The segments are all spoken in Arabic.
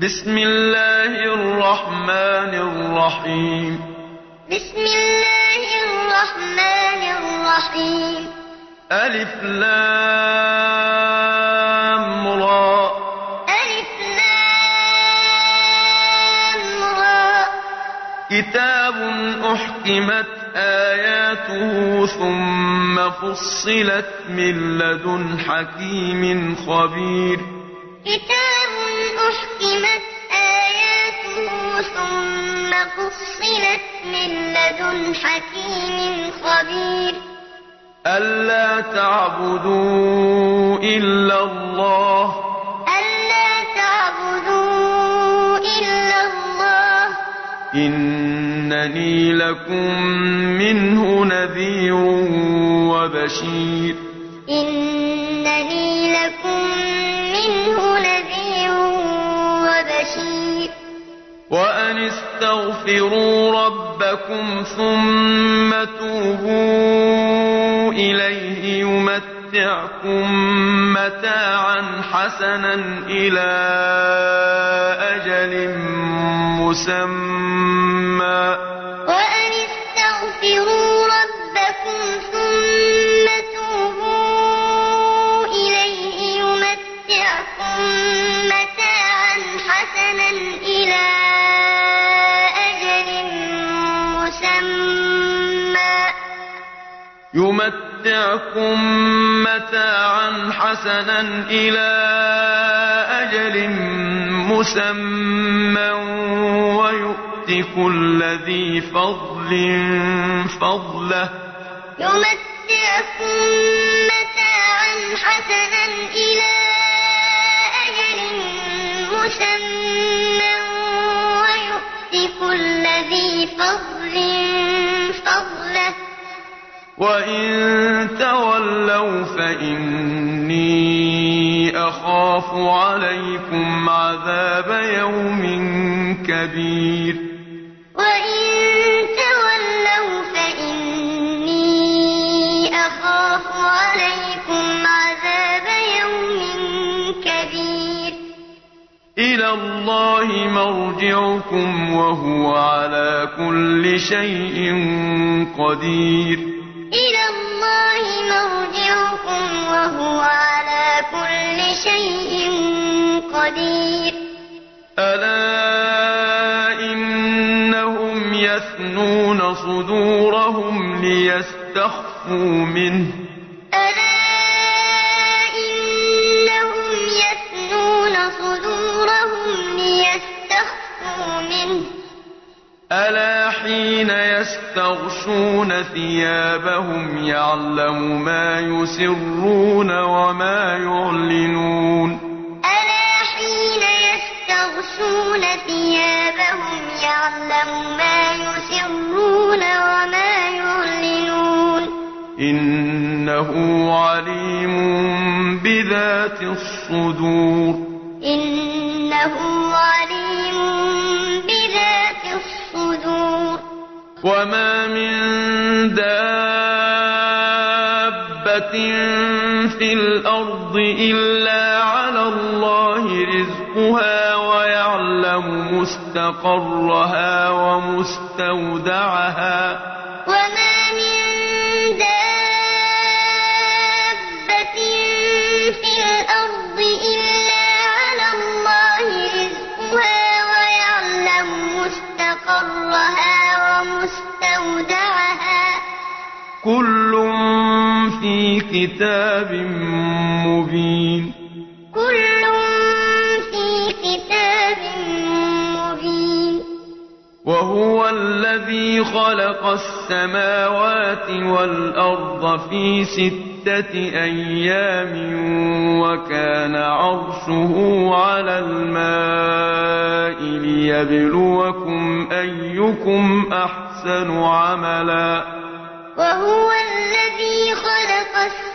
بسم الله الرحمن الرحيم. بسم الله الرحمن الرحيم. ألف لام را. ألف لام را. كتاب أحكمت آياته ثم فصلت من لدن حكيم خبير. كتاب من لدن حكيم خبير. ألا تعبدوا إلا الله. ألا تعبدوا إلا الله. إنني لكم منه نذير وبشير. استغفروا ربكم ثم توبوا إليه يمتعكم متاعا حسنا إلى أجل مسمى. يمتعكم متاعا حسنا إلى أجل مسمى ويؤت كل ذي فضل فضله يمتعكم متاعا حسنا إلى أجل مسمى ويؤت كل ذي فضل فضله وإن تولوا فإني أخاف عليكم عذاب يوم كبير وإن تولوا فإني أخاف عليكم عذاب يوم كبير إلى الله مرجعكم وهو على كل شيء قدير إلى الله مرجعكم وهو على كل شيء قدير. ألا إنهم يثنون صدورهم ليستخفوا منه. يستغشون ثيابهم يعلم ما يسرون وما يعلنون. ألا حين يستغشون ثيابهم يعلم ما يسرون وما يعلنون. إنه عليم بذات الصدور. إنه عليم وما من دابة في الأرض إلا على الله رزقها ويعلم مستقرها ومستودعها كتاب مبين. كل في كتاب مبين. وهو الذي خلق السماوات والأرض في ستة أيام وكان عرشه على الماء ليبلوكم أيكم أحسن عملا. وهو الذي خلق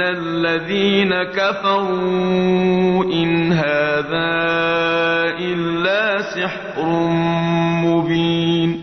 الذين كفروا إن هذا إلا سحر مبين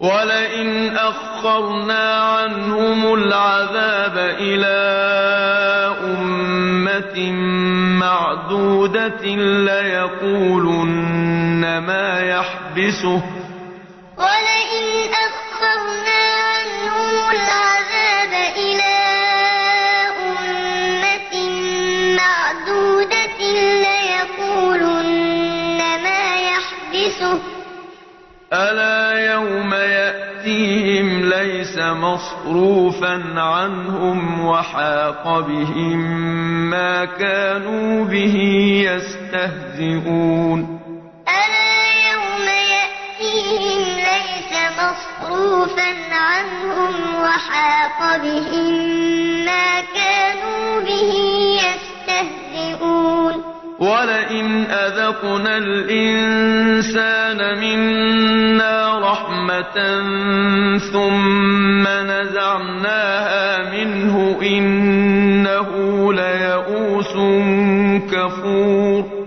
ولئن أخرنا عنهم العذاب إلى أمة معدودة ليقولن ما يحبسه مصروفا عنهم وحاق بهم ما كانوا به يستهزئون. ألا يوم يأتيهم ليس مصروفا عنهم وحاق بهم ما كانوا به يستهزئون. ولئن أذقنا الإنسان منا رحمة ثم نزعناها منه إنه ليئوس كفور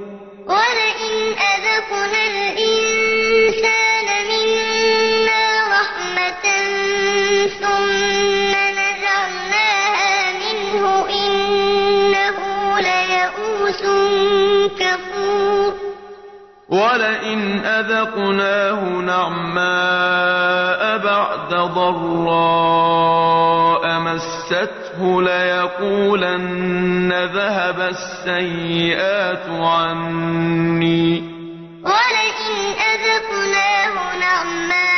ولئن أذقناه نعماء بعد ضراء مسته ليقولن ذهب السيئات عني ولئن أذقناه نعماء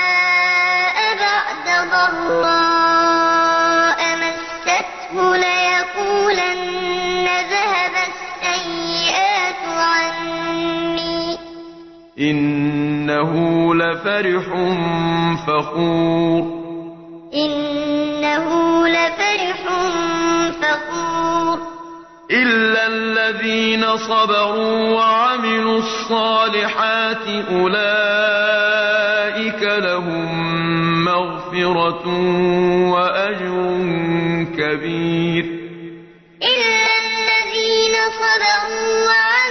إنه لفرح فخور إنه لفرح فخور إلا الذين صبروا وعملوا الصالحات أولئك لهم مغفرة وأجر كبير إلا الذين صبروا وعملوا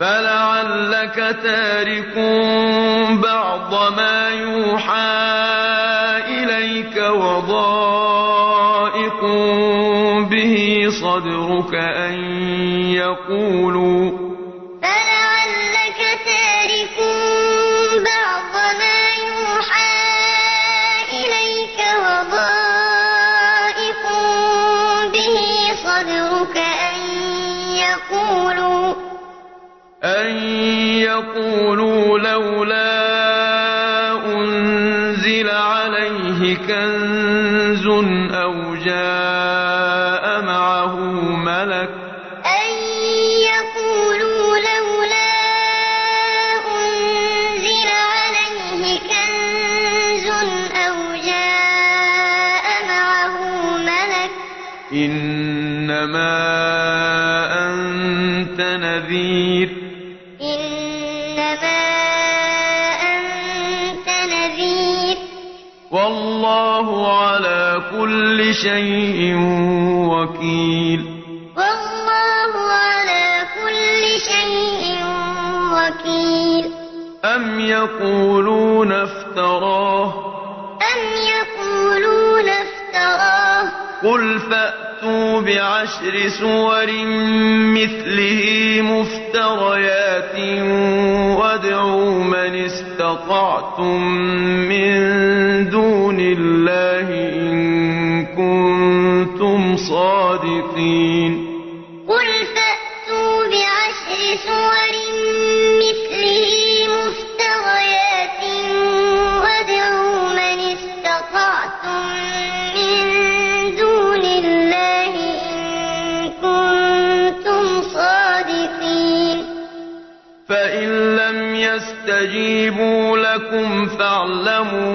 فلعلك تارك بعض ما يوحى إليك وضائق به صدرك أن يقولوا فلعلك تارك يقولوا لولا أنزل عليه كنز شيء وكيل. والله على كل شيء وكيل. أم يقولون افتراه. أم يقولون افتراه. قل فأتوا بعشر سور مثله مفتريات وادعوا من استطعتم من دون الله صادقين. قل فأتوا بعشر سور مثله مفتريات وادعوا من استطعتم من دون الله إن كنتم صادقين. فإن لم يستجيبوا لكم فاعلموا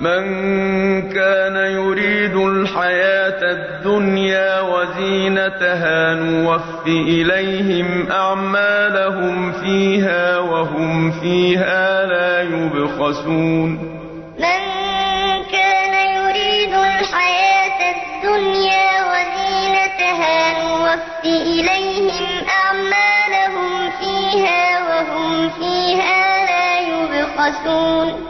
من كان يريد الحياة الدنيا وزينتها نوف إليهم أعمالهم فيها وهم فيها لا يبخسون. من كان يريد الحياة الدنيا وزينتها نوف إليهم أعمالهم فيها وهم فيها لا يبخسون.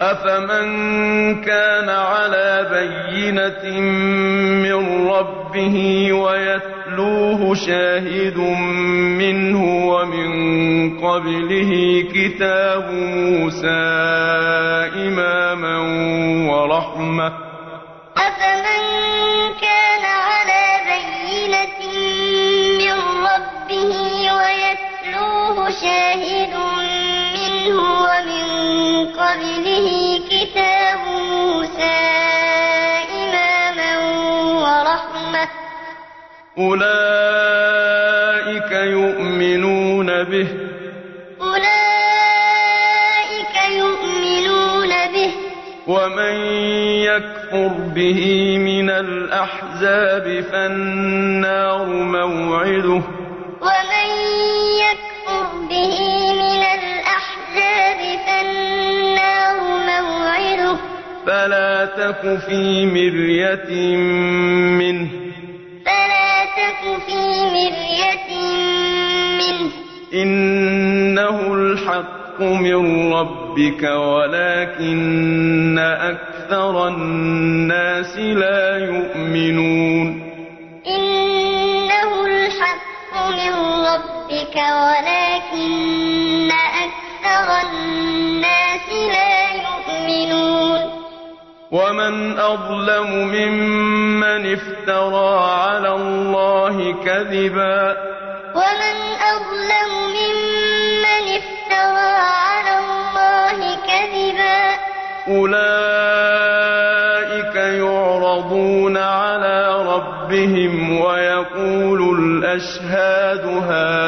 أفمن كان على بينة من ربه ويتلوه شاهد منه ومن قبله كتاب موسى إماما ورحمة أفمن كان على بينة من ربه ويتلوه شاهد منه ومن قبله كتاب موسى إماما ورحمة. أولئك يؤمنون به. أولئك يؤمنون به. ومن يكفر به من الأحزاب فالنار موعده. ومن يكفر به من الأحزاب فالنار موعده. فلا تك في مرية منه. فلا تك في مرية منه. إنه الحق من ربك ولكن أكثر الناس لا يؤمنون. إنه الحق من ربك ولكن أكثر الناس لا يؤمنون. ومن أظلم ممن افترى على الله كذبا. ومن أظلم ممن افترى على الله كذبا. أولئك يعرضون على ربهم ويقول الأشهاد هؤلاء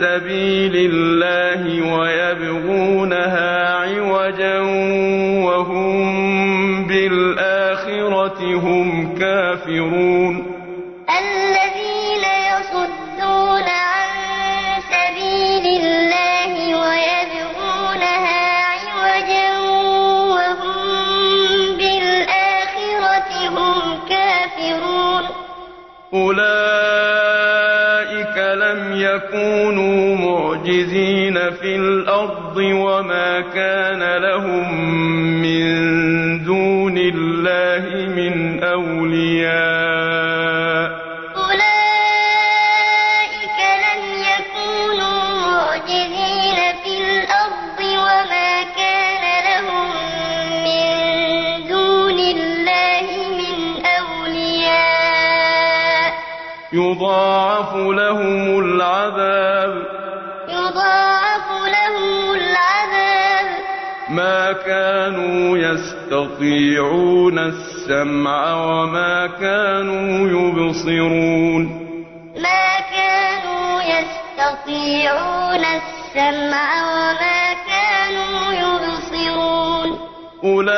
سبيل الله ويبغونها عوجا وهم بالآخرة الآخرة هم كافرون. لهم كانوا يستطيعون السمع وما كانوا يبصرون. ما كانوا يستطيعون السمع وما كانوا يبصرون. أولئك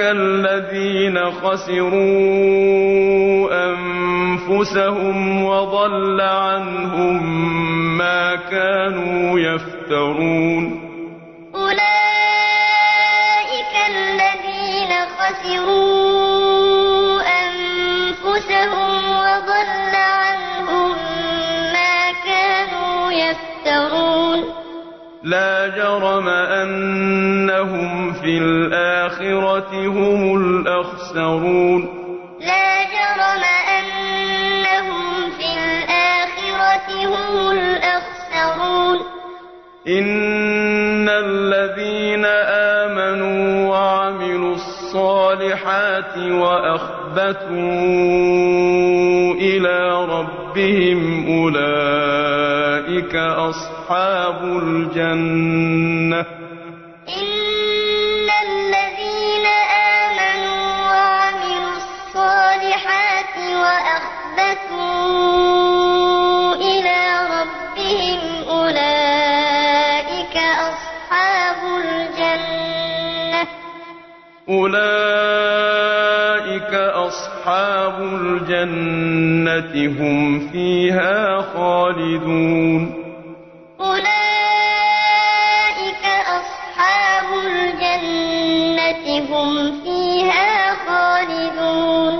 الذين خسروا أنفسهم وضل عنهم ما كانوا يفترون. أنهم في الآخرة هم الأخسرون لا جرم أنهم في الآخرة هم الأخسرون إن الذين آمنوا وعملوا الصالحات وأخبتوا إلى ربهم أولئك أصحاب الجنة أولئك أصحاب الجنة هم فيها خالدون أولئك أصحاب الجنة هم فيها خالدون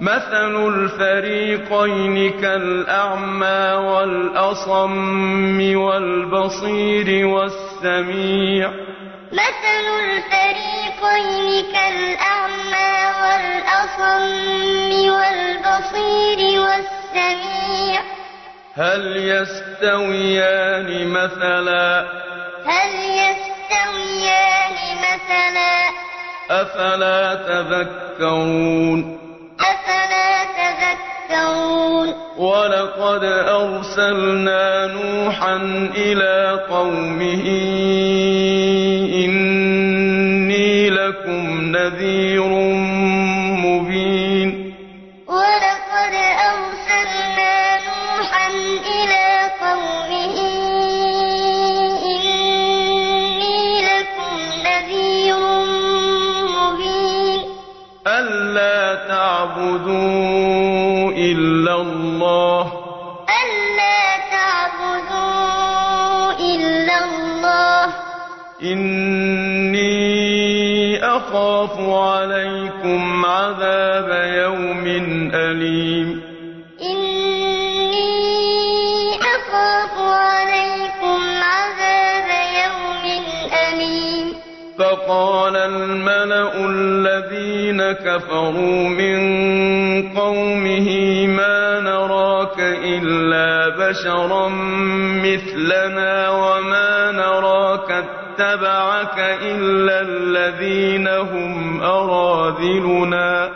مثل الفريقين كالأعمى والأصم والبصير والسميع مثل الفريقين كالأعمى والأصم والبصير والسميع. هل يستويان مثلا؟ هل يستويان مثلا؟ أفلا تذكرون؟ أفلا تذكرون؟ ولقد أرسلنا نوحا إلى قومه إني لكم نذير مبين. ولقد أرسلنا نوحا إلى قومه إني لكم نذير مبين. ألا تعبدوا أخاف عليكم عذاب يوم أليم. إني أخاف عليكم عذاب يوم أليم. فقال الملأ الذين كفروا من قومه ما نراك إلا بشرا مثلنا وما نراك اتبعك إلا الذين هم أراذلنا.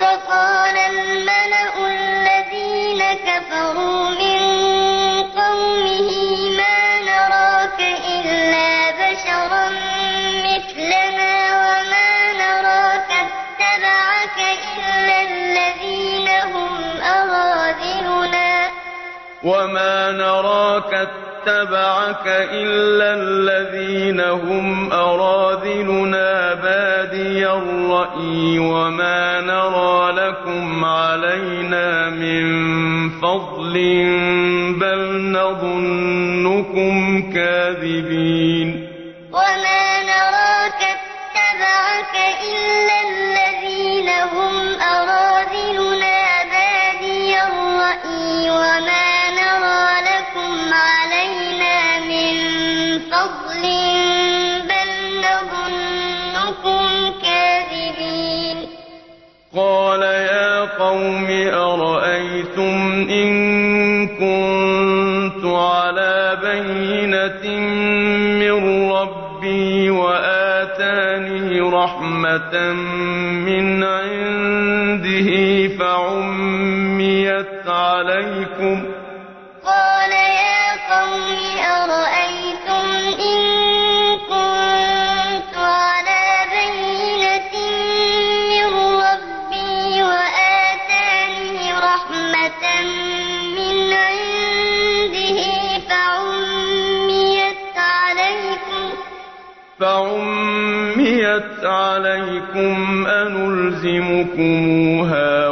فقال الملأ الذين كفروا من قومه ما نراك إلا بشرا مثلنا وما نراك اتبعك إلا الذين هم أراذلنا. وما نراك اتَّبَعَكَ إِلَّا الَّذِينَ هُمْ أَرَاذِلُنَا بَادِيَ الرَّأْيِ وَمَا نَرَىٰ لَكُمْ عَلَيْنَا مِن فَضْلٍ بَلْ نَظُنُّكُمْ كَاذِبِينَ وَمَا نَرَاكَ اتَّبَعَكَ إِلَّا الَّذِينَ هُمْ أَرَاذِلُنَا قوم أرأيتم إن كنت على بينة من ربي وآتاني رحمة من عنده فعميت عليكم يعلمكموها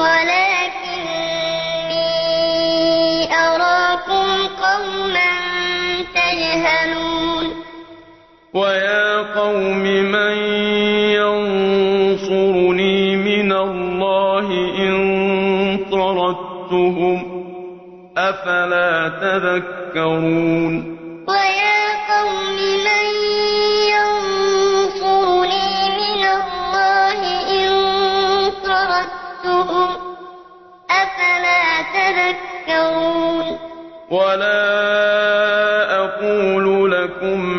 ولكني أراكم قوما تجهلون. ويا قوم من ينصرني من الله إن طردتهم أفلا تذكرون؟ ولا أقول لكم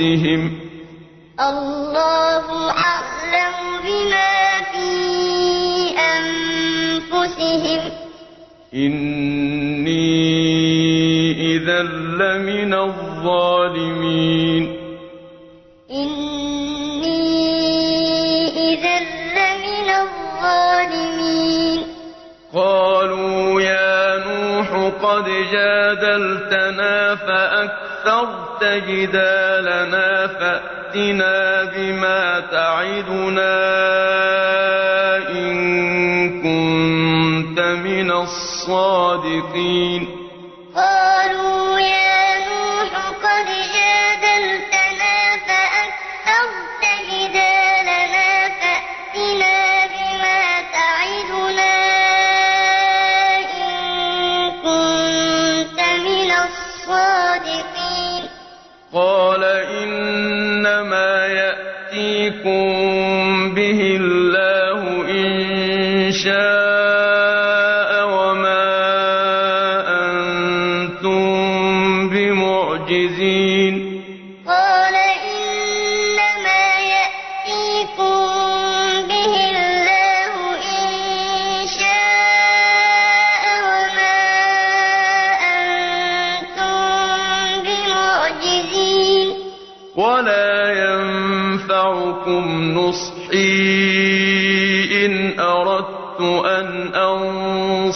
أنفسهم أَكْثَرْتَ جِدَالَنَا فَأْتِنَا بِمَا تَعِدُنَا إِن كُنتَ مِنَ الصَّادِقِينَ. قَالُوا يَا نُوحُ قَدْ جَادَلْتَنَا فَأَكْثَرْتَ جِدَالَنَا فَأْتِنَا بِمَا تَعِدُنَا إِن كُنتَ مِنَ الصَّادِقِينَ. قَالَ إِنَّمَا يَأْتِيكُم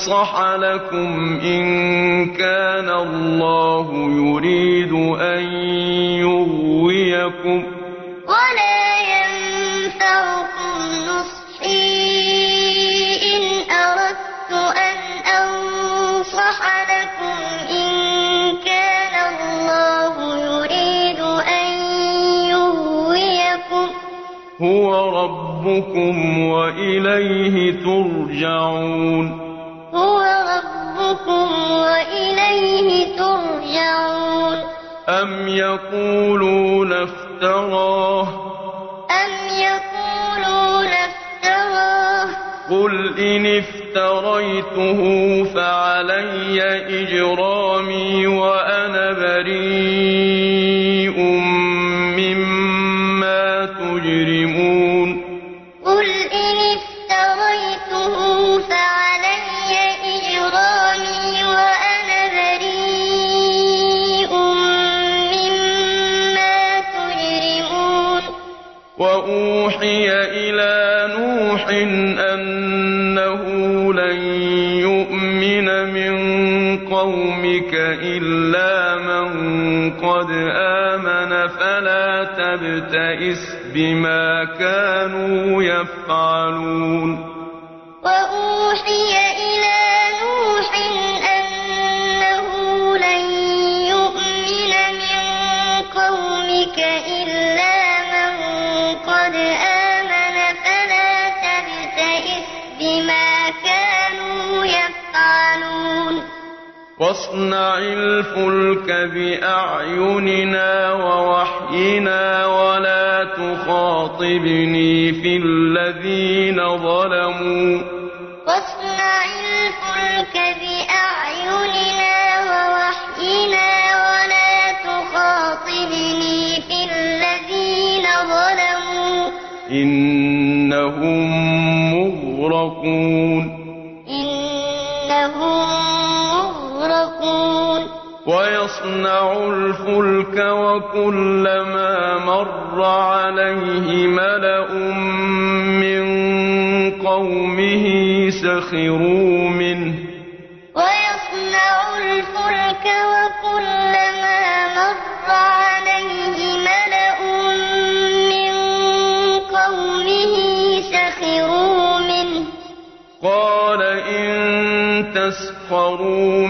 أَنصَحَ لَكُمْ إِن كَانَ اللَّهُ يُرِيدُ يَقُولُونَ افْتَرَاهُ ۖ. أَمْ يَقُولُونَ افْتَرَاهُ ۖ؟ قُلْ إِنِ افْتَرَيْتُهُ فَعَلَيَّ إِجْرَامِي وَأَنَا بَرِيءٌ. تَبْتَئِسْ بِمَا كَانُوا يَفْعَلُونَ. وَأُوحِيَ إِلَىٰ نُوحٍ أَنَّهُ لَن يُؤْمِنَ مِن قَوْمِكَ إِلَّا مَن قَدْ آمَنَ فَلَا تَبْتَئِسْ بِمَا كَانُوا يَفْعَلُونَ. وَاصْنَعِ الْفُلْكَ بِأَعْيُنِنَا وَوَحْيِنَا تُخَاطِبْنِي فِي الَّذِينَ ظَلَمُوا ۖ. وَاصْنَعِ الْفُلْكَ بِأَعْيُنِنَا وَوَحْيِنَا وَلَا تُخَاطِبْنِي فِي الَّذِينَ ظَلَمُوا ۖ. إِنَّهُم مُّغْرَقُونَ. وَيَصْنَعُ الْفُلْكَ وَكُلَّمَا مَرَّ عَلَيْهِ مَلَأٌ مِّن قَوْمِهِ سَخِرُوا مِنْهُ ۚ. قَالَ إِن تَسْخَرُوا مِنَّا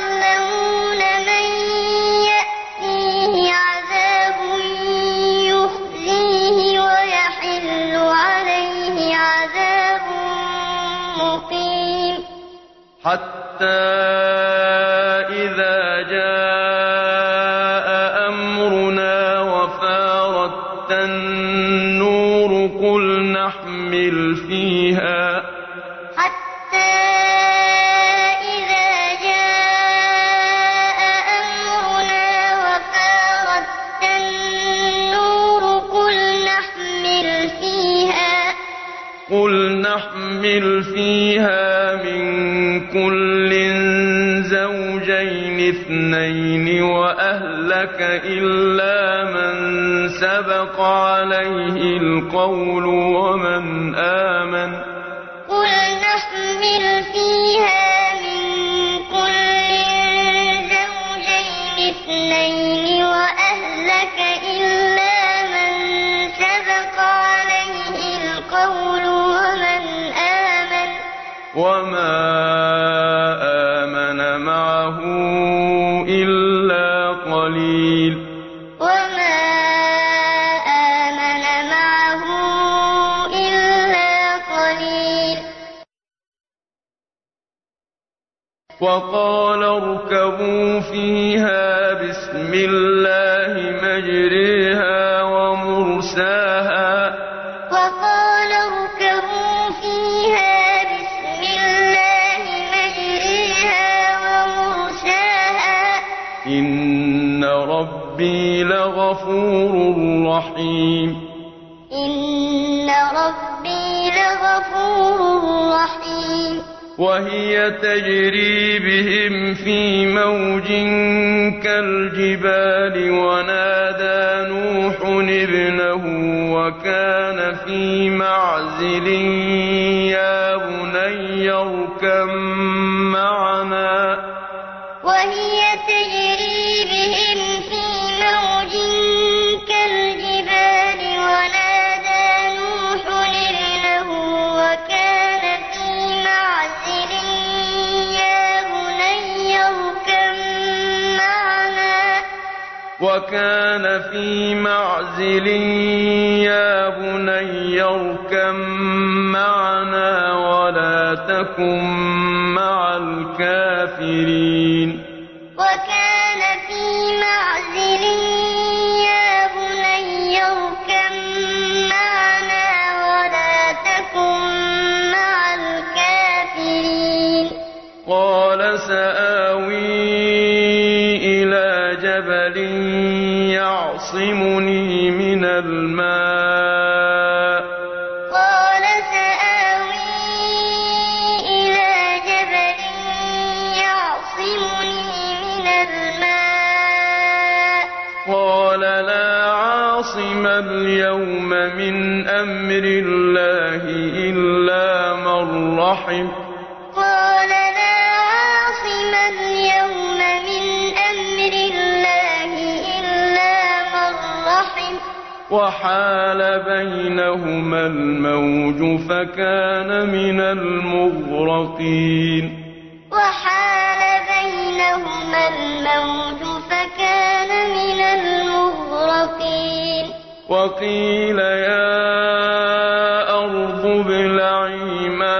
تَعْلَمُونَ مَن يَأْتِيهِ عَذَابٌ يُخْزِيهِ وَيَحِلُّ عَلَيْهِ عَذَابٌ مُّقِيمٌ اثنين وأهلك إلا من سبق عليه القول ومن آمن وقال اركبوا فيها بسم الله مجريها ومرساها. وقال اركبوا فيها بسم الله مجريها ومرساها. إن ربي لغفور رحيم. وهي تجري بهم في موج كالجبال ونادى نوح ابنه وكان في معزل يا بني اركب وكان في معزل يا بني اركب معنا ولا تكن مع الكافرين. الماء. قال سآوي إلى جبل يعصمني من الماء. قال لا عاصم اليوم من أمر الله إلا من رحم. وحال بينهما الموج فكان من المغرقين. وحال بينهما الموج فكان من المغرقين. وقيل يا أرض ابلعي ماءك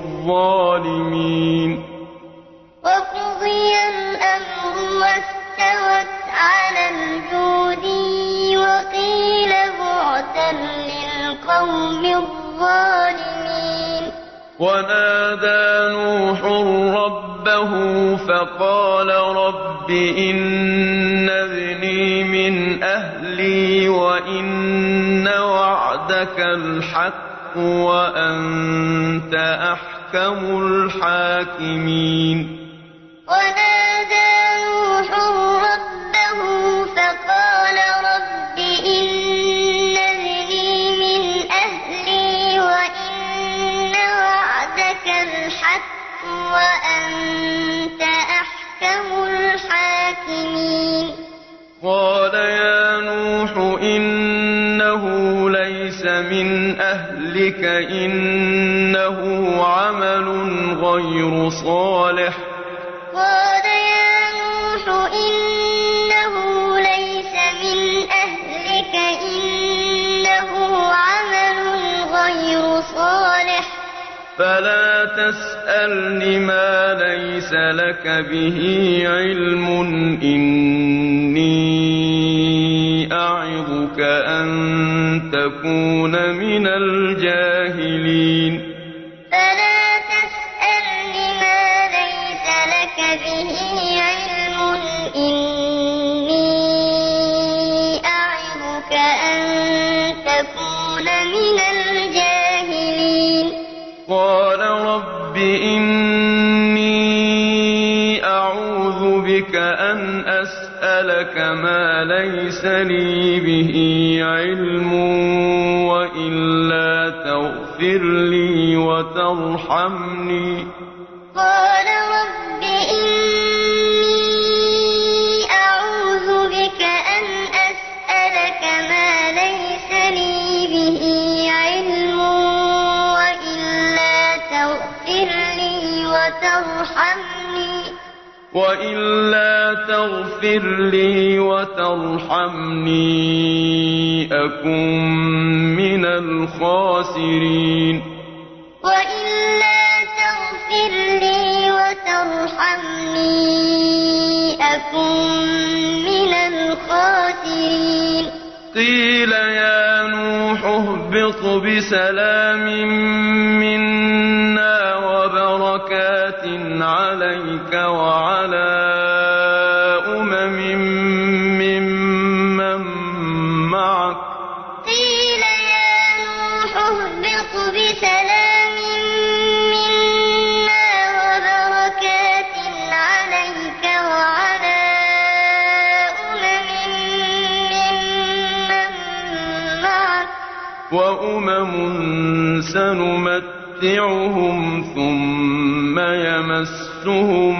وقضي الأمر واستوت على الجودي وقيل بعدا للقوم الظالمين. ونادى نوح ربه فقال رب إن ابني من أهلي وإن وعدك الحق وأنت أحكم الحاكمين ونادى نوح ربه فقال رب إن ابني من أهلي وإن وعدك الحق وأنت أحكم الحاكمين قال يا نوح إنه ليس من ذلك إنه عمل غير صالح. قال يا نوح إنه ليس من أهلك إنه عمل غير صالح. فلا تسألني ما ليس لك به علم إني أعظك أن تكون من الجاهلين. فلا تسألن ما ليس لك به علم. إني أعظك أن تكون من الجاهلين. قال رب إني أعوذ بك أن أسألك ما ليس لي به علم وإلا تغفر لي وترحمني. قال رب إني أعوذ بك أن أسألك ما ليس لي به علم وإلا تغفر لي وترحمني. وإلا تغفر لي وترحمني أكن من الخاسرين. وإلا تغفر لي وترحمني أكن من الخاسرين. قيل يا نوح اهبط بسلام منا عليك وعلى أمم ممن معك. قيل يا نوح اهبط بسلام منا وبركات عليك وعلى أمم ممن معك. وأمم سنمتعهم ثم يمسهم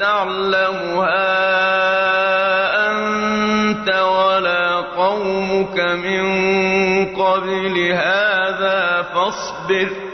تعلمها أنت ولا قومك من قبل هذا فاصبر.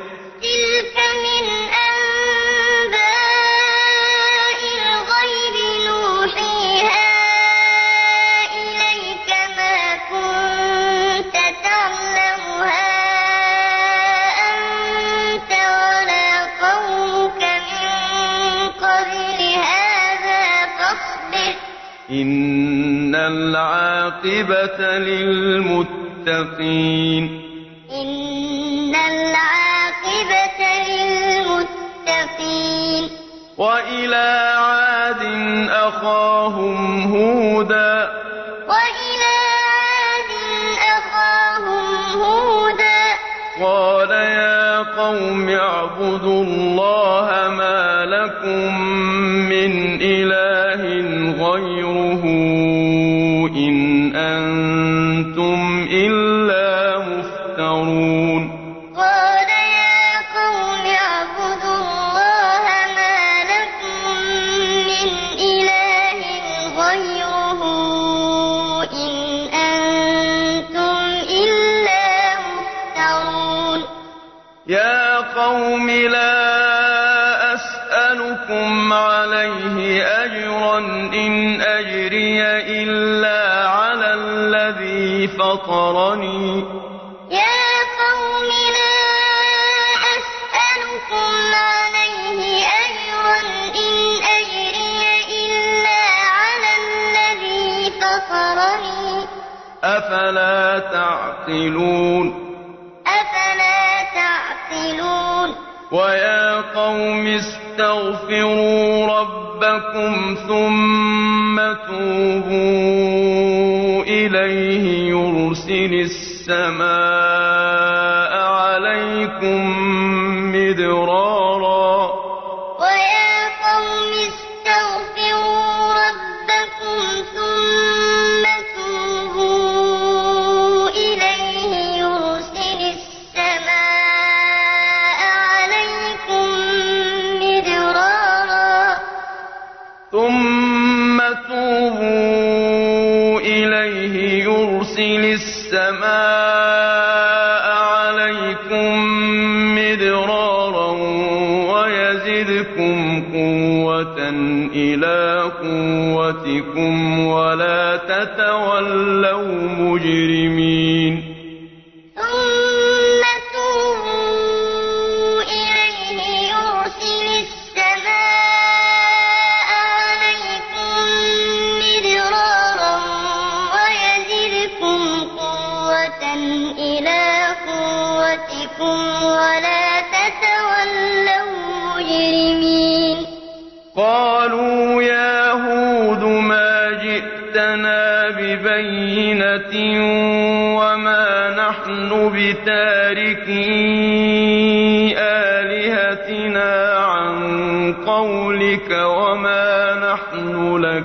العاقبة للمتقين. إن العاقبة للمتقين. وإلى عاد أخاهم هودا. وإلى عاد أخاهم هودا. قال يا قوم اعبدوا الله ما لكم من عليه أجرا إن أجري إلا على الذي فطرني. يا قوم لا أسألكم عليه أجرا إن أجري إلا على الذي فطرني. أفلا تعقلون؟ أفلا تعقلون؟ ويا قوم استغفروا ربكم ثم توبوا إليه يرسل السماء عليكم مدرارا وَلَا تَتَوَلَّوْا مُجْرِمِينَ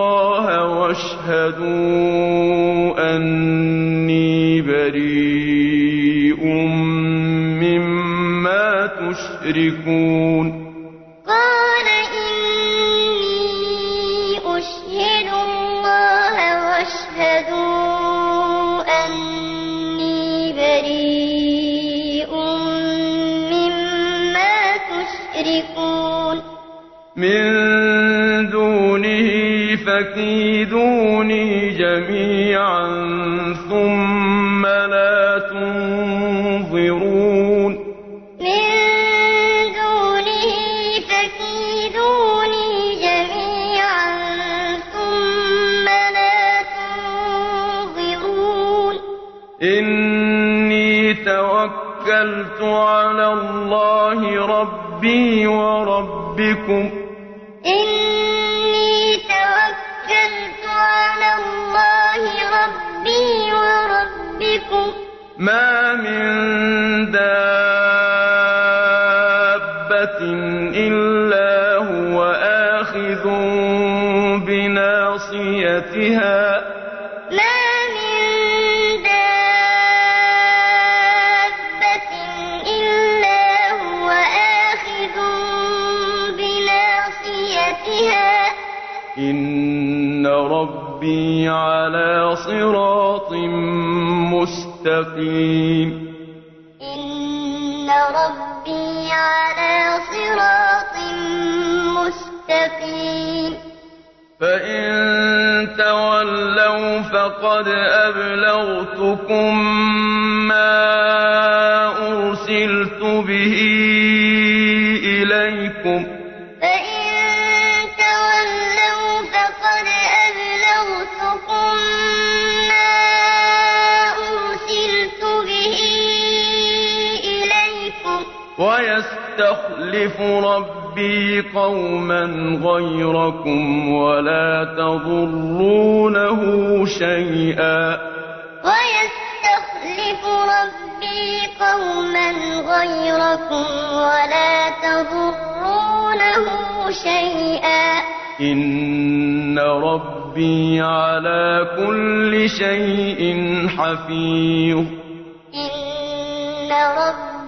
اللَّهَ وَاشْهَدُوا أَنِّي بَرِيءٌ مِّمَّا تُشْرِكُونَ. فَكِيدُونِي جَمِيعًا ثُمَّ لَا تُنظِرُونِ مِن دُونِهِ فَكِيدُونِي جَمِيعًا ثُمَّ لَا تُنظِرُونِ. إِنِّي تَوَكَّلْتُ عَلَى اللَّهِ رَبِّي وَرَبِّكُم مُّسْتَقِيمٍ إِنَّ رَبِّي عَلَىٰ صِرَاطٍ مُّسْتَقِيمٍ. فَإِن تَوَلَّوْا فَقَدْ أَبْلَغْتُكُم مَّا أُرْسِلْتُ بِهِ وَيَسْتَخْلِفُ رَبِّي قَوْمًا غَيْرَكُمْ وَلَا تَضُرُّونَهُ شَيْئًا ۚ. وَيَسْتَخْلِفُ رَبِّي قَوْمًا غَيْرَكُمْ وَلَا تَضُرُّونَهُ شَيْئًا ۚ. إِنَّ رَبِّي عَلَىٰ كُلِّ شَيْءٍ حَفِيظٌ. إِنَّ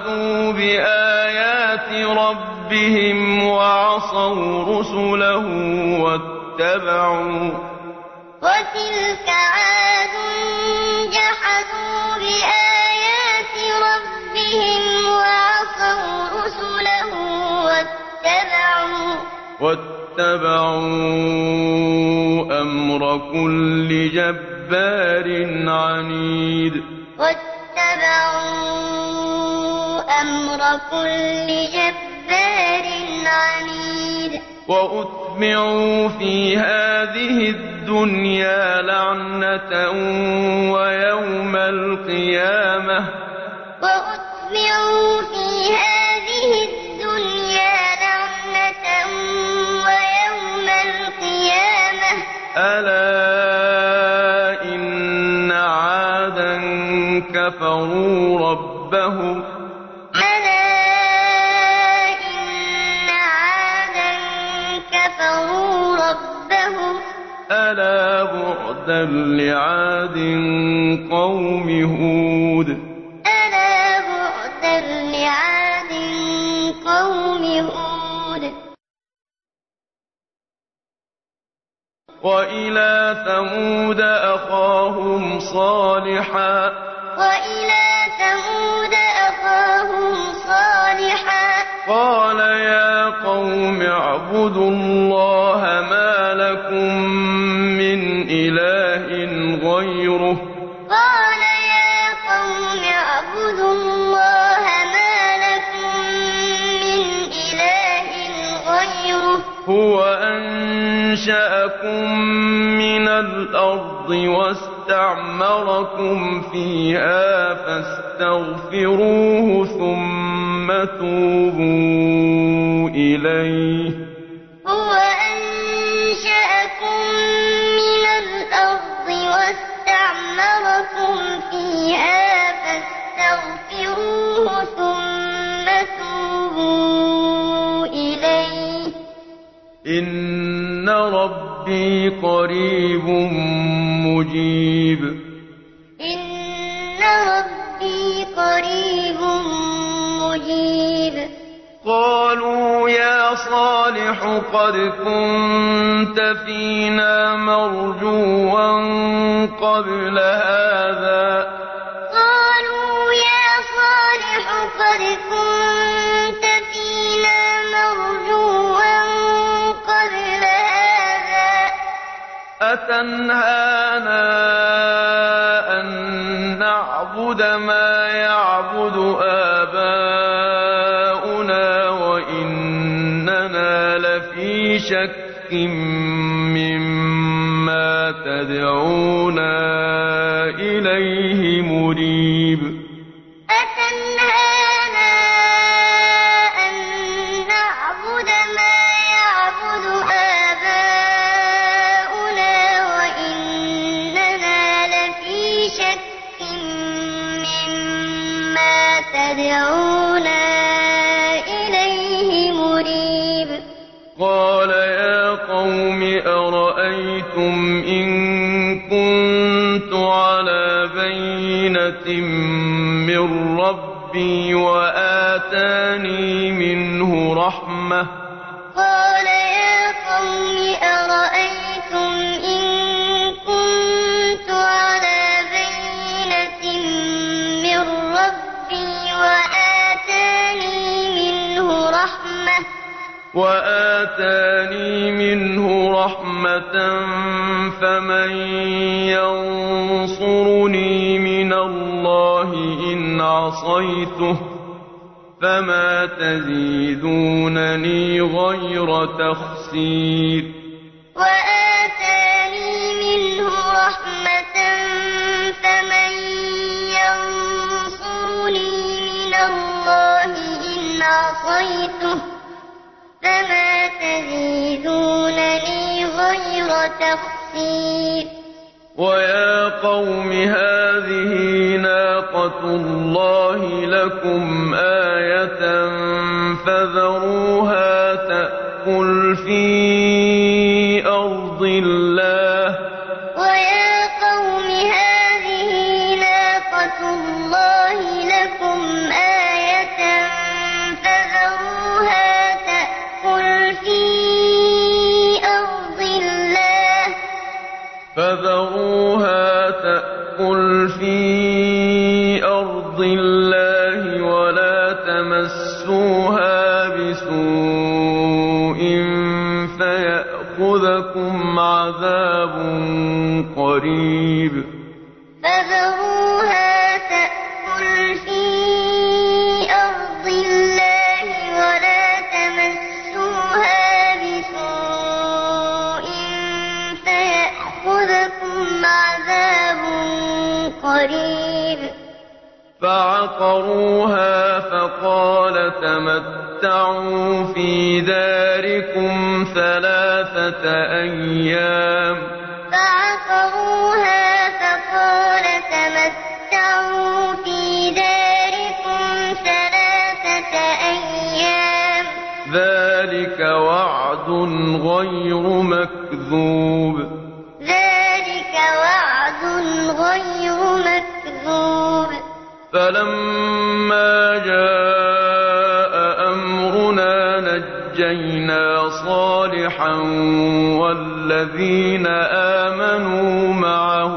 جحدوا بآيات ربهم وعصوا رسله واتبعوا وتلك عاد جحدوا بآيات ربهم وعصوا رسله واتبعوا واتبعوا أمر كل جبار عنيد واتبعوا أمر كل جبار عنيد. وأتبعوا في هذه الدنيا لعنة ويوم القيامة. وأتبعوا في هذه الدنيا لعنة ويوم القيامة. ألا إن عادا كفروا ربهم ألا بعدا لعاد قوم هود ألا بعدا لعاد قوم هود وإلى ثمود أخاهم صالحا وإلى ثمود أخاهم صالحا قال يا قوم اعبدوا الله ما لكم من إله غيره قال يا قوم اعبدوا الله ما لكم من إله غيره هو أنشأكم من الأرض واستعمركم فيها فاستغفروه ثم توبوا إليه. هو أنشأكم من الأرض واستعمركم فيها فاستغفروه ثم توبوا إليه. إن ربي قريب مجيب إن ربي قريب مجيب. قالوا يا صالح قد كنت فينا مرجوا قبل هذا. قالوا يا صالح قد أتنهانا أن نعبد ما يعبد آباؤنا وإننا لفي شك مما تدعونا بينة من ربي وآتاني منه رحمة. قال يا قوم أرأيتم إن كنت على بينة من ربي وآتاني منه رحمة. وآتاني منه رحمة فمن ينصرني عصيته فما تزيدونني غير تخسير. وآتاني منه رحمة فمن ينصرني من الله إن عصيته فما تزيدونني غير تخسير. ويا قوم هذه ناقة الله لكم آية فذروها تأكل في قريب. فذروها تأكل في أرض الله ولا تمسوها بسوء فيأخذكم عذاب قريب. فعقروها فقال تمتعوا في داركم ثلاثة أيام. غير مكذوب. ذلك وعد غير مكذوب. فلما جاء أمرنا نجينا صالحا والذين آمنوا معه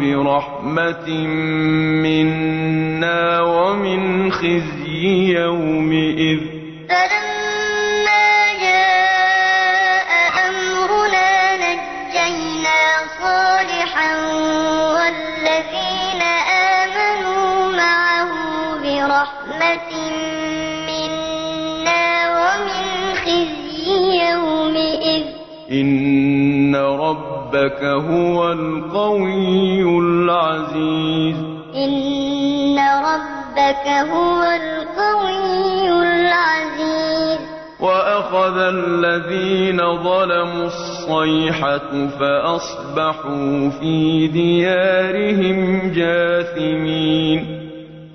برحمة ربك هو القوي العزيز إن ربك هو القوي العزيز وأخذ الذين ظلموا الصيحة فأصبحوا في ديارهم جاثمين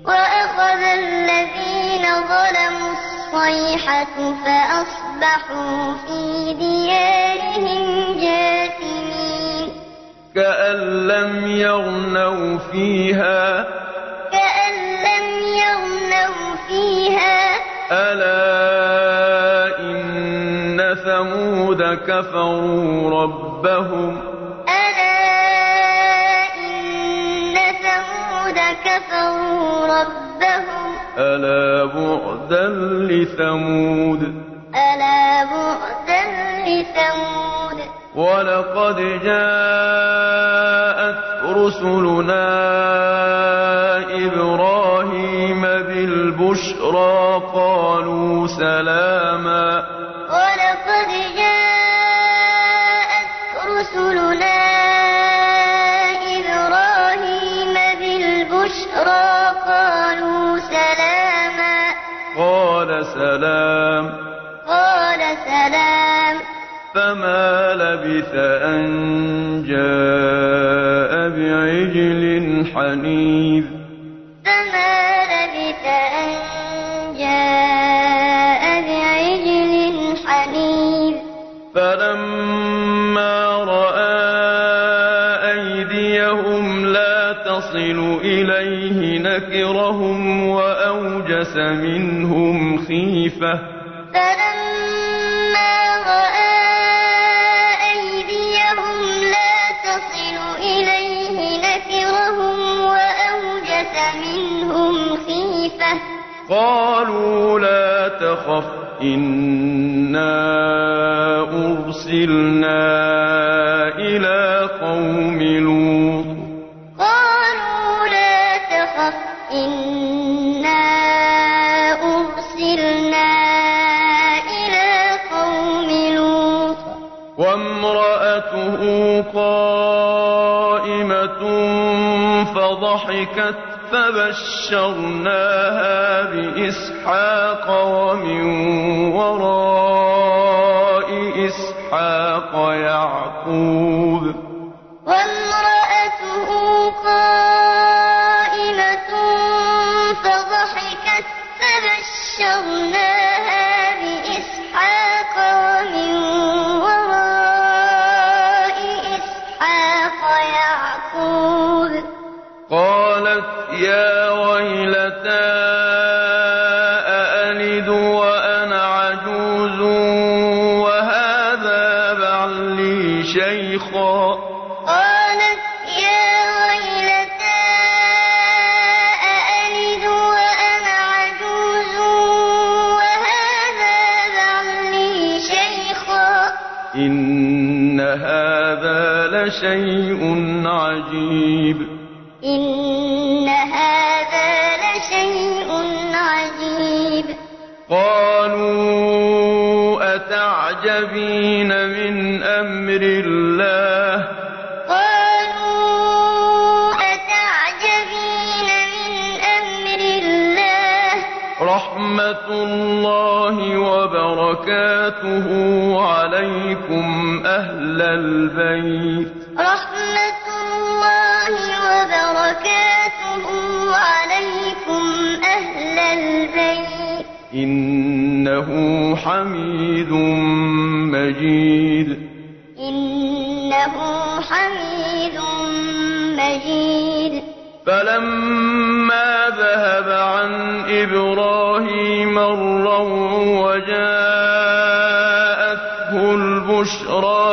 وأخذ الذين ظلموا الصيحة فأصبحوا في ديارهم جاثمين كأن لم يغنوا فيها. كأن لم يغنوا فيها. ألا إن ثمود كفروا ربهم. ألا إن ثمود كفروا ربهم. ألا بعدا لثمود. ألا بعدا لثمود. ولقد جاءت رسلنا إبراهيم بالبشرى قالوا سلاما لبث أن جاء بعجل حنيذ. فما لبث أن جاء بعجل حنيذ. فلما رأى أيديهم لا تصل إليه نكرهم وأوجس منهم خيفة. قالوا لا تخف إنا أرسلنا إلى قوم لوط. قالوا لا تخف إنا أرسلنا إلى قوم لوط. وامرأته قائمة فضحكت فبشرناها بإسحاق ومن وراء إسحاق يعقوب قَالُوا أَتَعْجَبِينَ مِنْ أَمْرِ اللَّهِ ۖ؟ رَحْمَتُ اللَّهِ وَبَرَكَاتُهُ عَلَيْكُمْ أَهْلَ الْبَيْتِ. إنه حميد مجيد. إنه حميد مجيد. فلما ذهب عن إبراهيم الروع وجاءته البشرى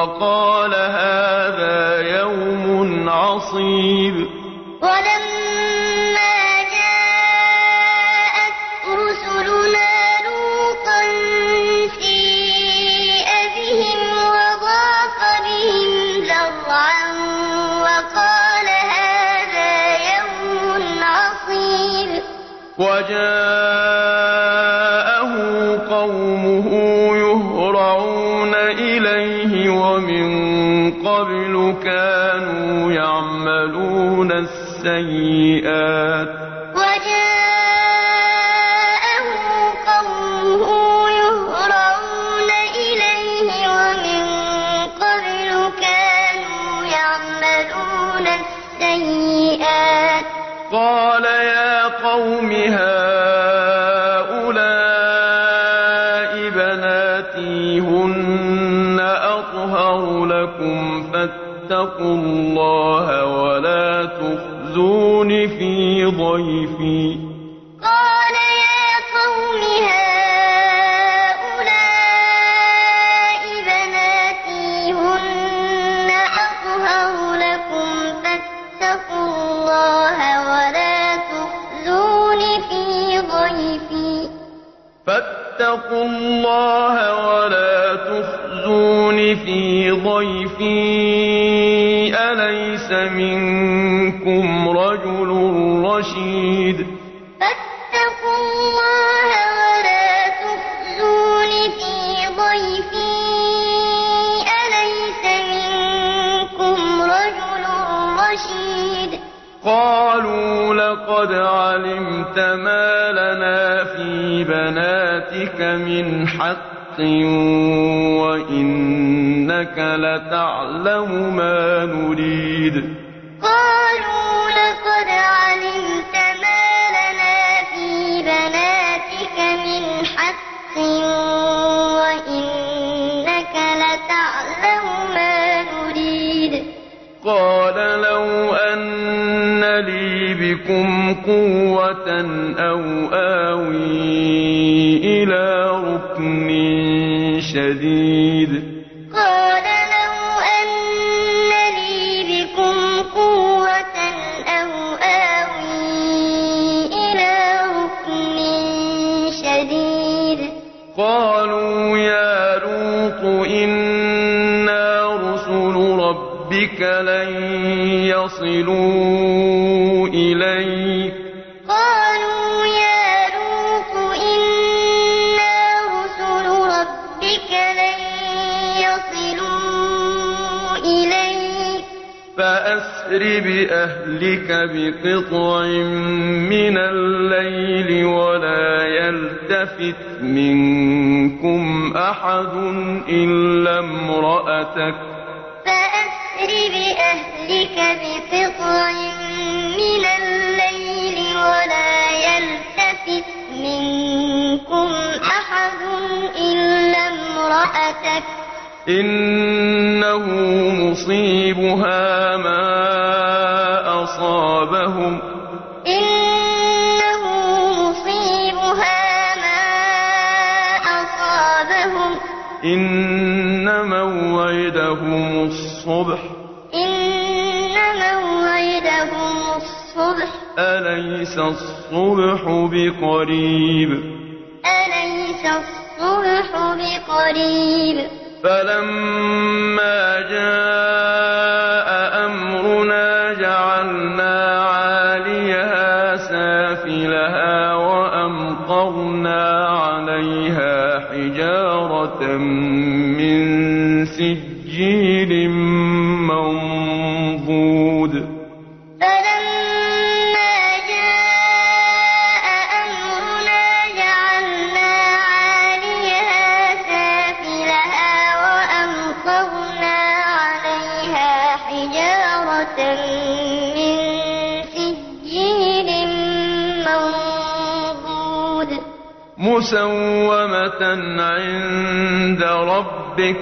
وقال هذا يوم عصيب. ولما جاءت رسلنا لوطا في بهم وضاق بهم ذرعا وقال هذا يوم عصيب. وجاء السيئات. ضيفي لك من حق وإنك لتعلم ما نريد. قالوا لقد علمت ما لنا في بناتك من حق وإنك لتعلم ما نريد. قال لو أن لي بكم قوة بقطع من الليل ولا يلتفت منكم أحد إلا امرأتك. فأسر بأهلك بقطع من الليل ولا يلتفت منكم أحد إلا امرأتك. إنه مصيبها ما أصابهم. إنه مصيبها ما أصابهم. إن موعدهم الصبح. إن موعدهم الصبح. أليس الصبح بقريب؟ أليس الصبح بقريب؟ فلما جاء مسومة عند ربك.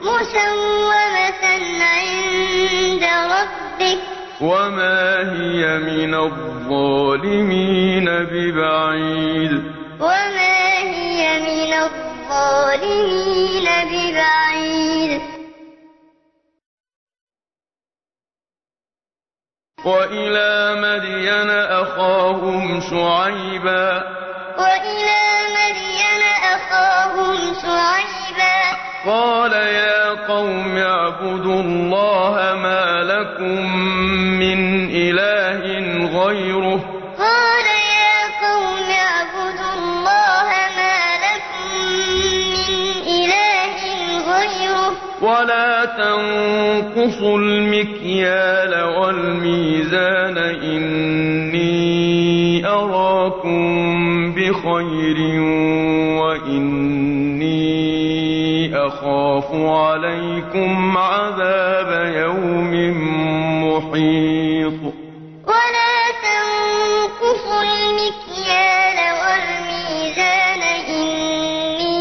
مسومة عند ربك. وما هي من الظالمين ببعيد. وما هي من الظالمين ببعيد. وإلى مدين أخاهم شعيبا. وإلى أخاهم شعيبا. قال يا قوم اعبدوا الله ما لكم من إله غيره. قال يا قوم اعبدوا الله ما لكم من إله غيره. ولا تنقصوا المكيال والميزان إني أراكم بخير وإني أخاف عليكم عذاب يوم محيط. ولا تنقصوا المكيال والميزان إني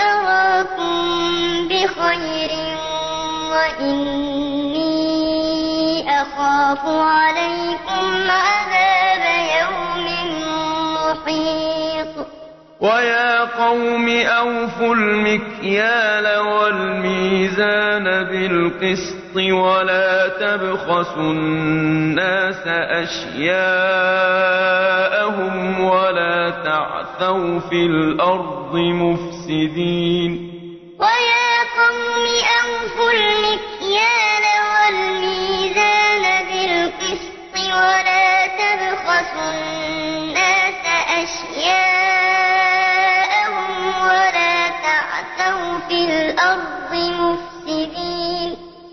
أراكم بخير وإني أخاف عليكم عذاب يوم محيط. ويا قوم أوفوا المكيال والميزان بالقسط ولا تبخسوا الناس أشياءهم ولا تعثوا في الأرض مفسدين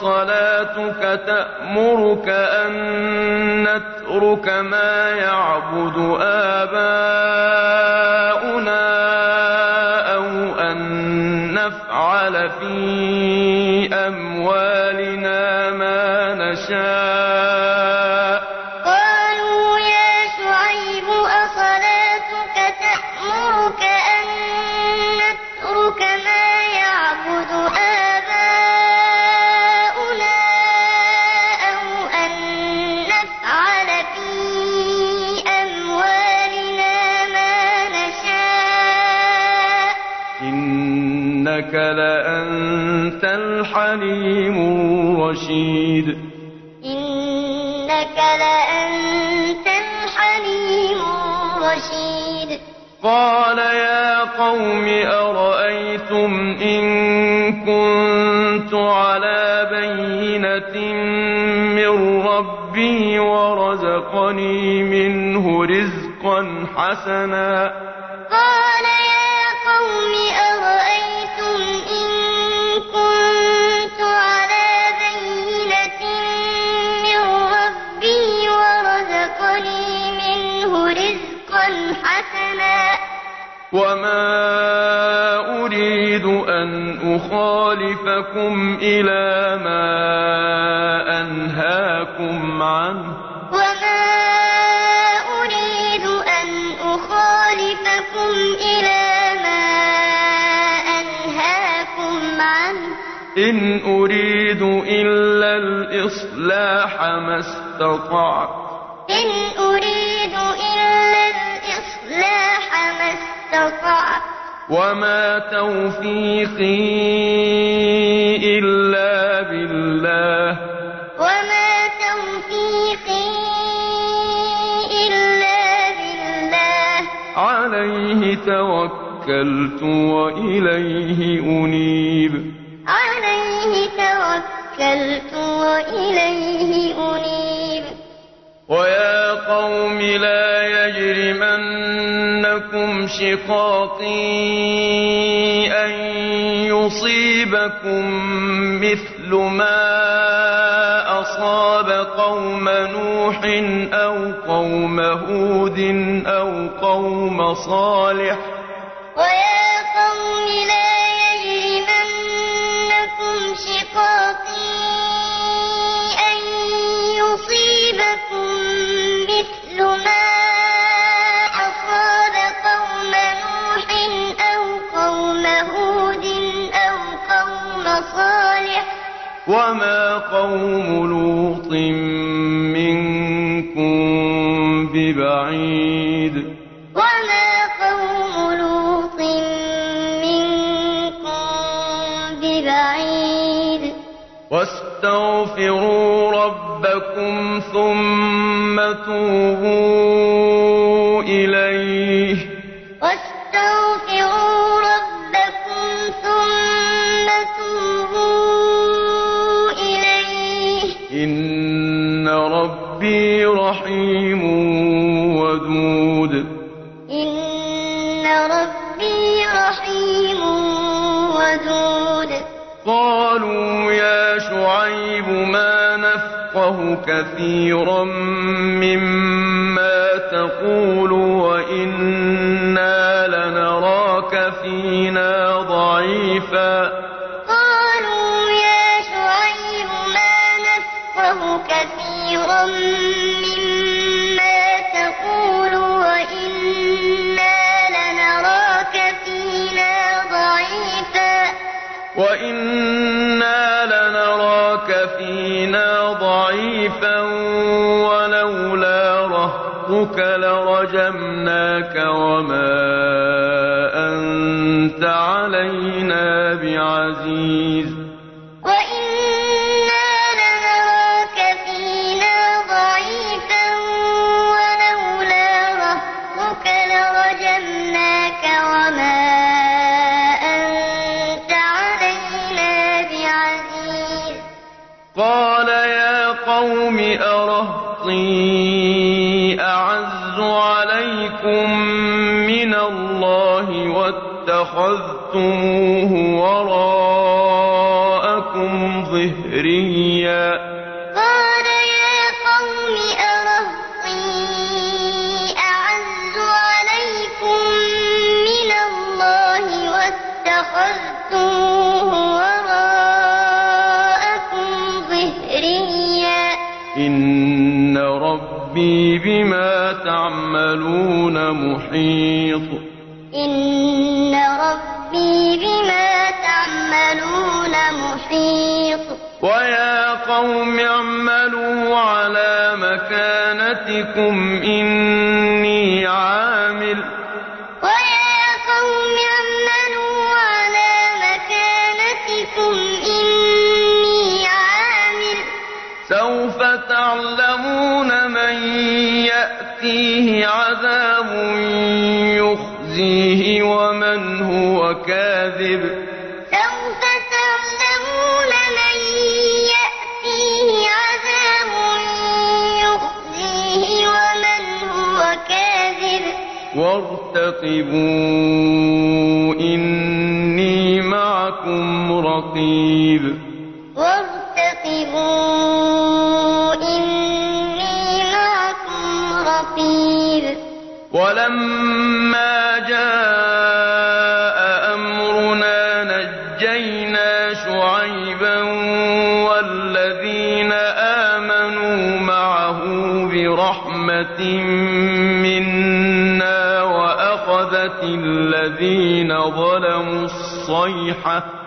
شعيب أصلاتك تأمرك أن نترك ما يعبد آباؤنا أو أن نفعل في الرشيد. إنك لأنت الحليم الرشيد. قال يا قوم أرأيتم إن كنت على بينة من ربي ورزقني منه رزقا حسنا؟ وما أريد أن أخالفكم إلى ما أنهاكم عنه وما أريد أن أخالفكم إلى ما أنهاكم عنه إن أريد إلا الإصلاح ما استطعت استطعت وما توفيقي إلا بالله. وما توفيقي إلا بالله. عليه توكلت وإليه أنيب. عليه توكلت وإليه أنيب. ويا قوم لا يجرمنكم شقاقي أن يصيبكم مثل ما أصاب قوم نوح أو قوم هود أو قوم صالح وما قوم لوط منكم ببعيد وما قوم لوط منكم ببعيد واستغفروا ربكم ثم توبوا إليه ما نفقه كثيرا مما تقول وإنا لنراك فينا ضعيفا. قالوا يا شعيب ما نفقه كثيرا ضعيفا ولولا رهطك لرجمناك وما أنت علينا بعزيز. واتخذتموه وراءكم ظهريا قال يا قوم أرهطي أعز عليكم من الله واتخذتموه وراءكم ظهريا إن ربي بما تعملون محيط مكانتكم إني عامل وارتقبوا ظلموا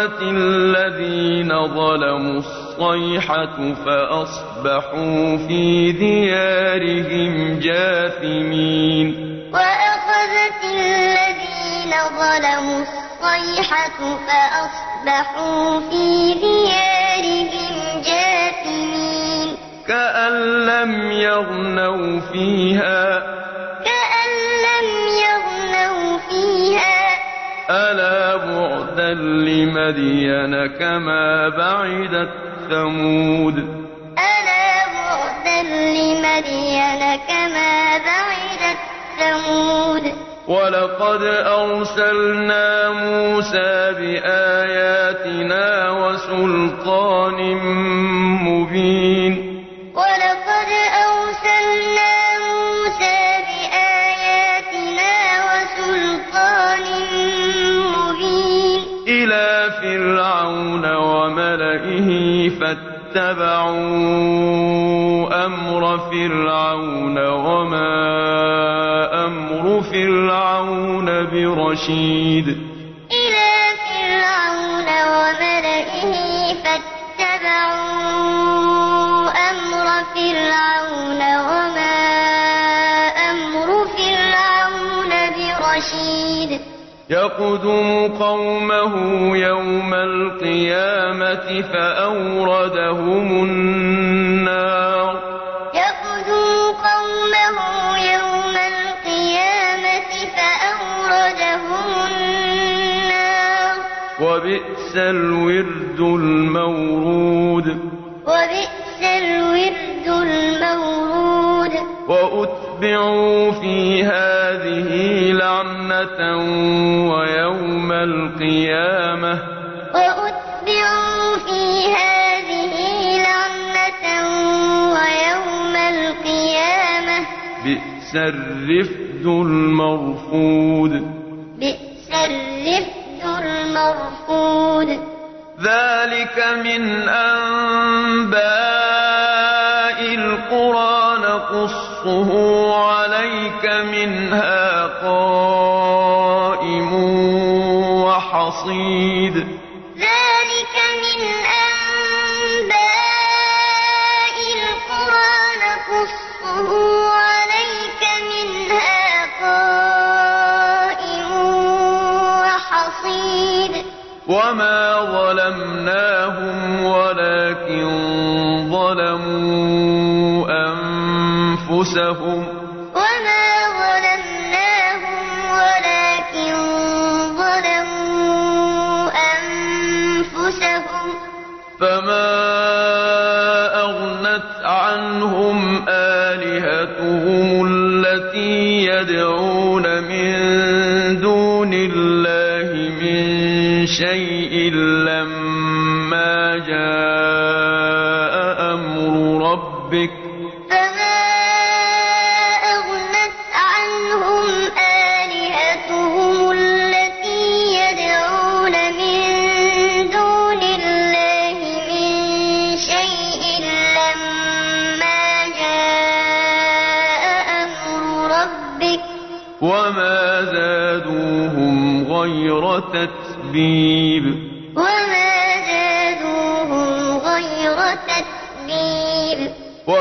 وأخذت الذين ظلموا الصيحة فأصبحوا في ديارهم جاثمين وأخذت الذين ظلموا الصيحة فأصبحوا في ديارهم جاثمين كأن لم يغنوا فيها كأن لم يغنوا فيها ألا بعدا لمدين كما بعدت ثمود. ألا بعدا لمدين كما بعدت ثمود. ولقد أرسلنا موسى بآياتنا وسلطان مبين فاتبعوا أمر فرعون وما أمر فرعون برشيد. إلى فرعون وملئه فاتبعوا أمر فرعون وما يقدم قومه يوم القيامة فأوردهم النار. يقدم قومه يوم القيامة فأوردهم النار. وبئس الورد المورود. وبئس الورد المورود. وأتبعوا في هذه لعنة ويوم القيامة. وأتبعوا في هذه لعنة ويوم القيامة. بئس الرفد المرفود. بئس الرفد المرفود. ذلك من أنباء القرى نقصه عليك منها قائم وحصيد ذلك من أنباء القرى نقصه عليك منها قائم وحصيد وما ظلمناهم ولكن ظلموا أنفسهم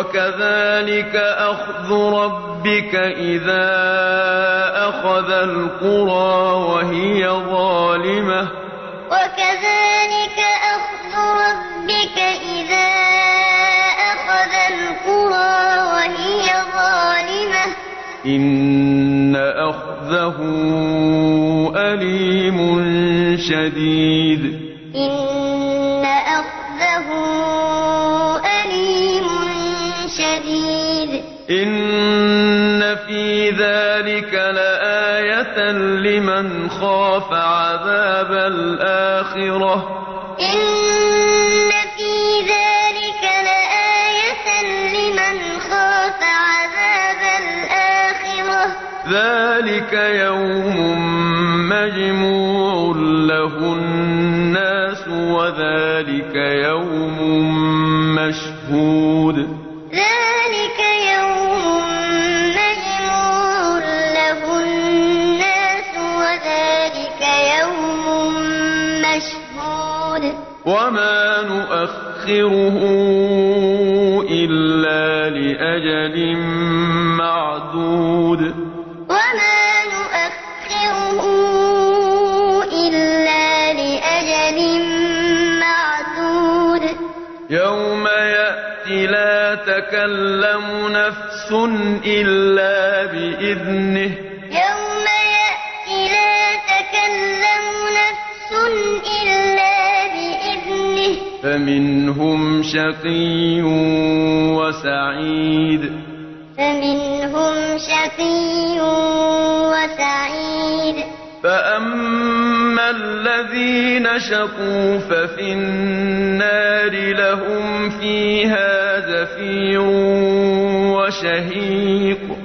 وكذلك أخذ ربك إذا أخذ القرى وهي ظالمة. وكذلك أخذ ربك إذا أخذ القرى وهي ظالمة. إن أخذه أليم شديد. خاف عذاب الآخرة. نؤخره إلا لأجل معدود. وما نؤخره إلا لأجل معدود. يوم يأتي لا تكلم نفس إلا شقي وسعيد. فمنهم شقي وسعيد. فأما الذين شقوا ففي النار لهم فيها زفير وشهيق.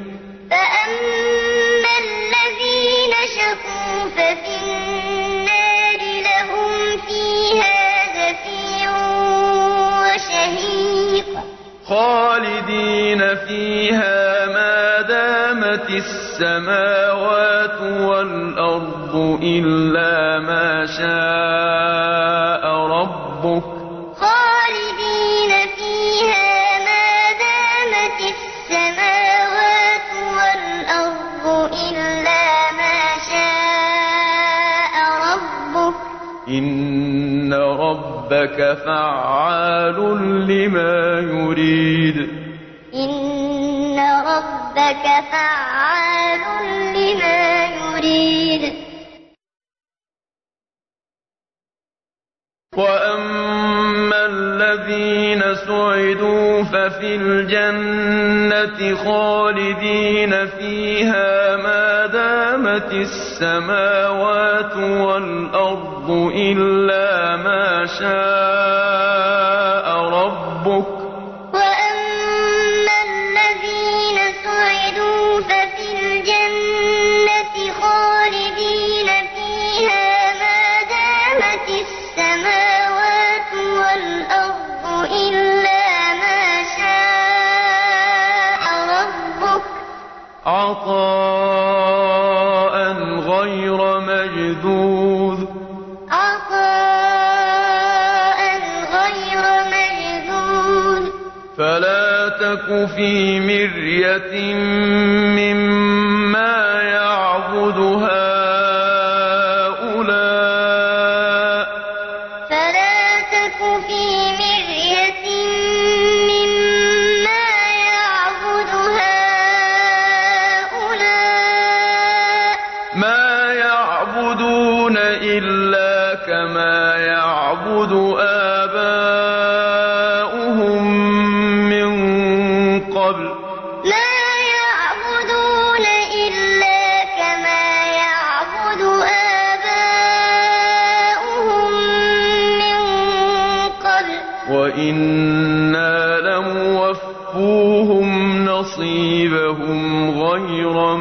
خالدين فيها ما دامت السماوات والأرض إلا ما شاء ربك فعال لما يريد. إن ربك فعال لما يريد. وأما الذين سعدوا ففي الجنة خالدين فيها ما دامت السماوات والأرض إلا ما شاء تك في مرية مما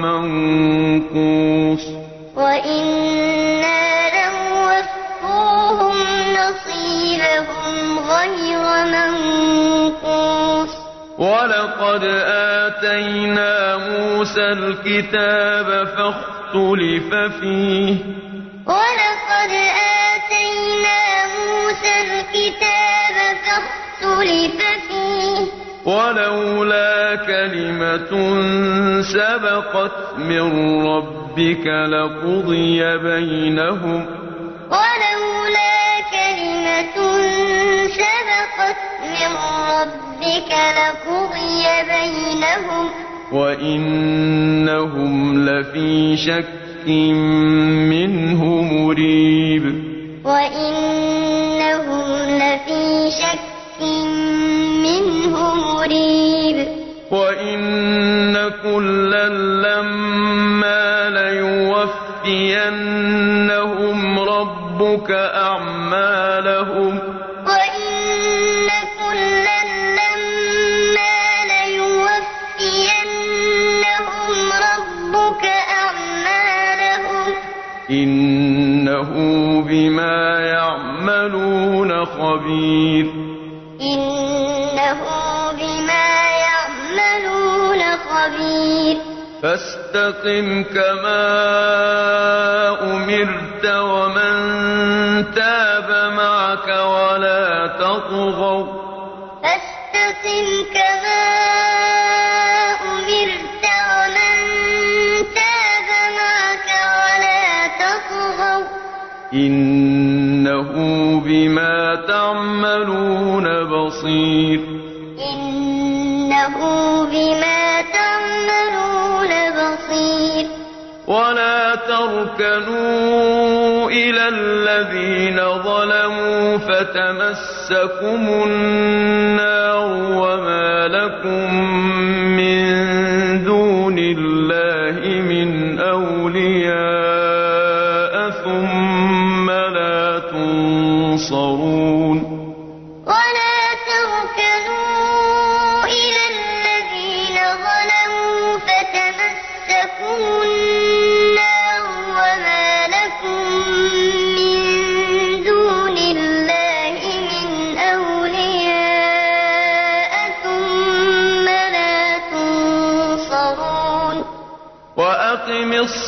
منقوص. وإنا لموفوهم نصيبهم غير منقوص. ولقد آتينا موسى الكتاب فاختلف فيه. ولقد آتينا موسى الكتاب فاختلف فيه ولولا كلمة سبقت من ربك لقضي بينهم. ولولا كلمة سبقت من ربك لقضي بينهم. وإنهم لفي شك منه مريب. وإنهم لفي شك منه مريب. وإن كلا لما ليوفينهم ربك أعمالهم وإن كلا لما ليوفينهم ربك أعمالهم إنه بما يعملون خبير فاستقم كما أمرت ومن تاب معك ولا تطغوا. فاستقم كما أمرت ومن تاب معك ولا تطغوا. إنه بما تعملون بصير. ولا تركنوا إلى الذين ظلموا فتمسكم النار وما لكم من دون الله من أولياء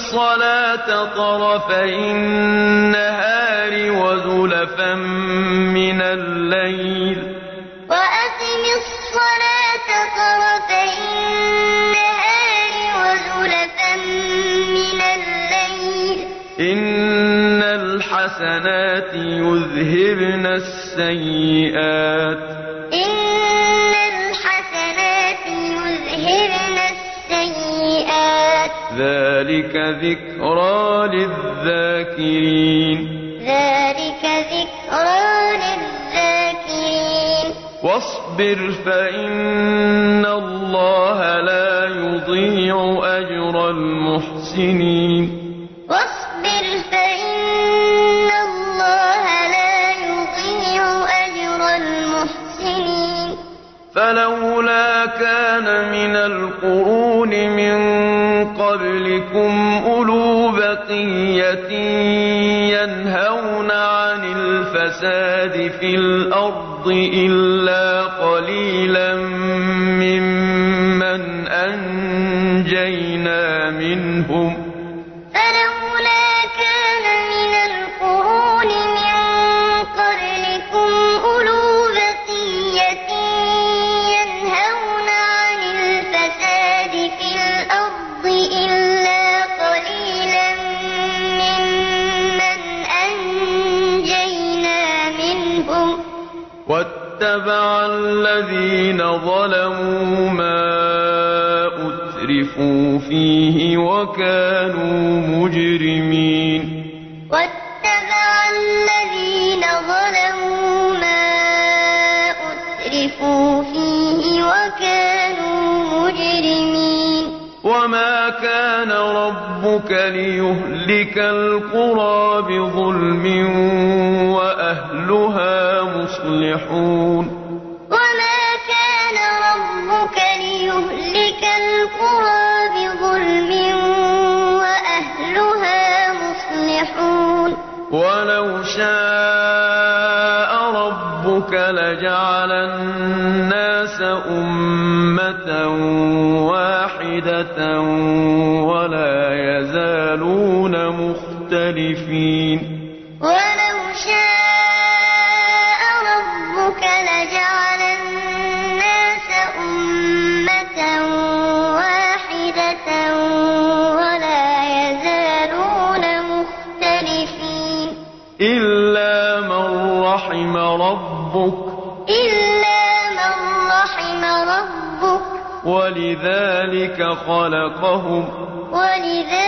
الصلاة طرفي النهار وزلفا من الليل. وأقم الصلاة طرفي النهار وزلفا من الليل. إن الحسنات يذهبن السيئات. ذلك ذكرى للذاكرين. ذلك ذكرى للذاكرين. واصبر فإن الله لا يضيع أجر المحسنين. الفساد في الأرض إلا وكانوا مجرمين. واتبع الذين ظلموا ما أترفوا فيه وكانوا مجرمين. وما كان ربك ليهلك القرى بظلم مختلفين ولو شاء ربك لجعل الناس أمة واحدة ولا يزالون مختلفين. إلا من رحم ربك. إلا من رحم ربك. ولذلك خلقهم. ولذلك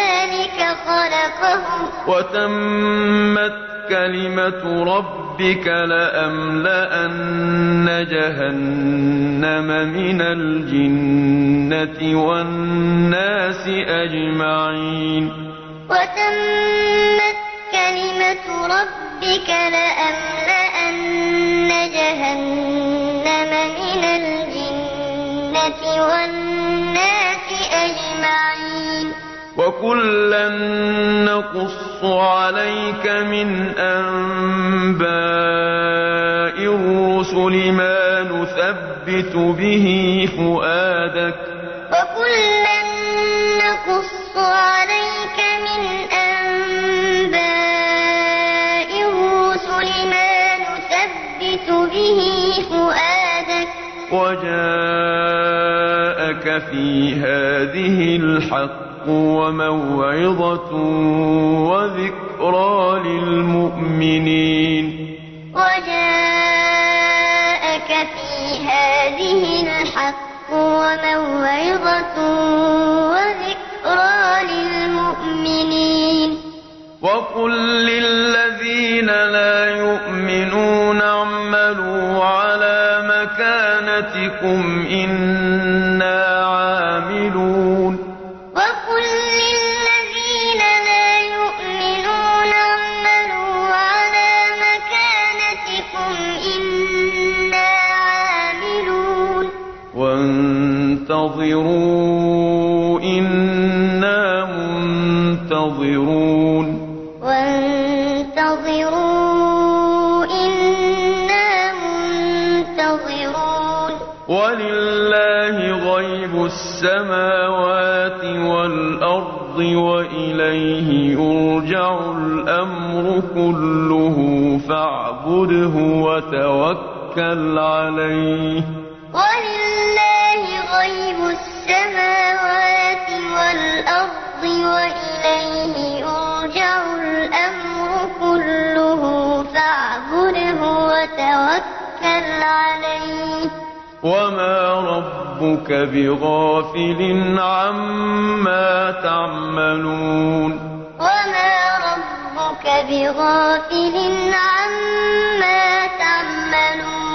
خلقهم. وتمت كلمة ربك لأملأن جهنم من الجنة والناس أجمعين. وتمت كلمة ربك لأملأن جهنم من الجنة والناس وكلا نقص عليك من أنباء الرسل ما نثبت به فؤادك وكلا نقص عليك من أنباء الرسل ما نثبت به فؤادك وجاءك في هذه الحق وموعظة وذكرى للمؤمنين وجاءك في هذه الحق وموعظة وذكرى للمؤمنين وقل للذين لا يؤمنون اعملوا على مكانتكم إنا السماوات والأرض وإليه يرجع الأمر كله فاعبده وتوكل عليه. ولله غيب السماوات والأرض وإليه يرجع الأمر كله فاعبده وتوكل عليه. وما ربك بغافل عما تعملون وما ربك بغافل عما تعملون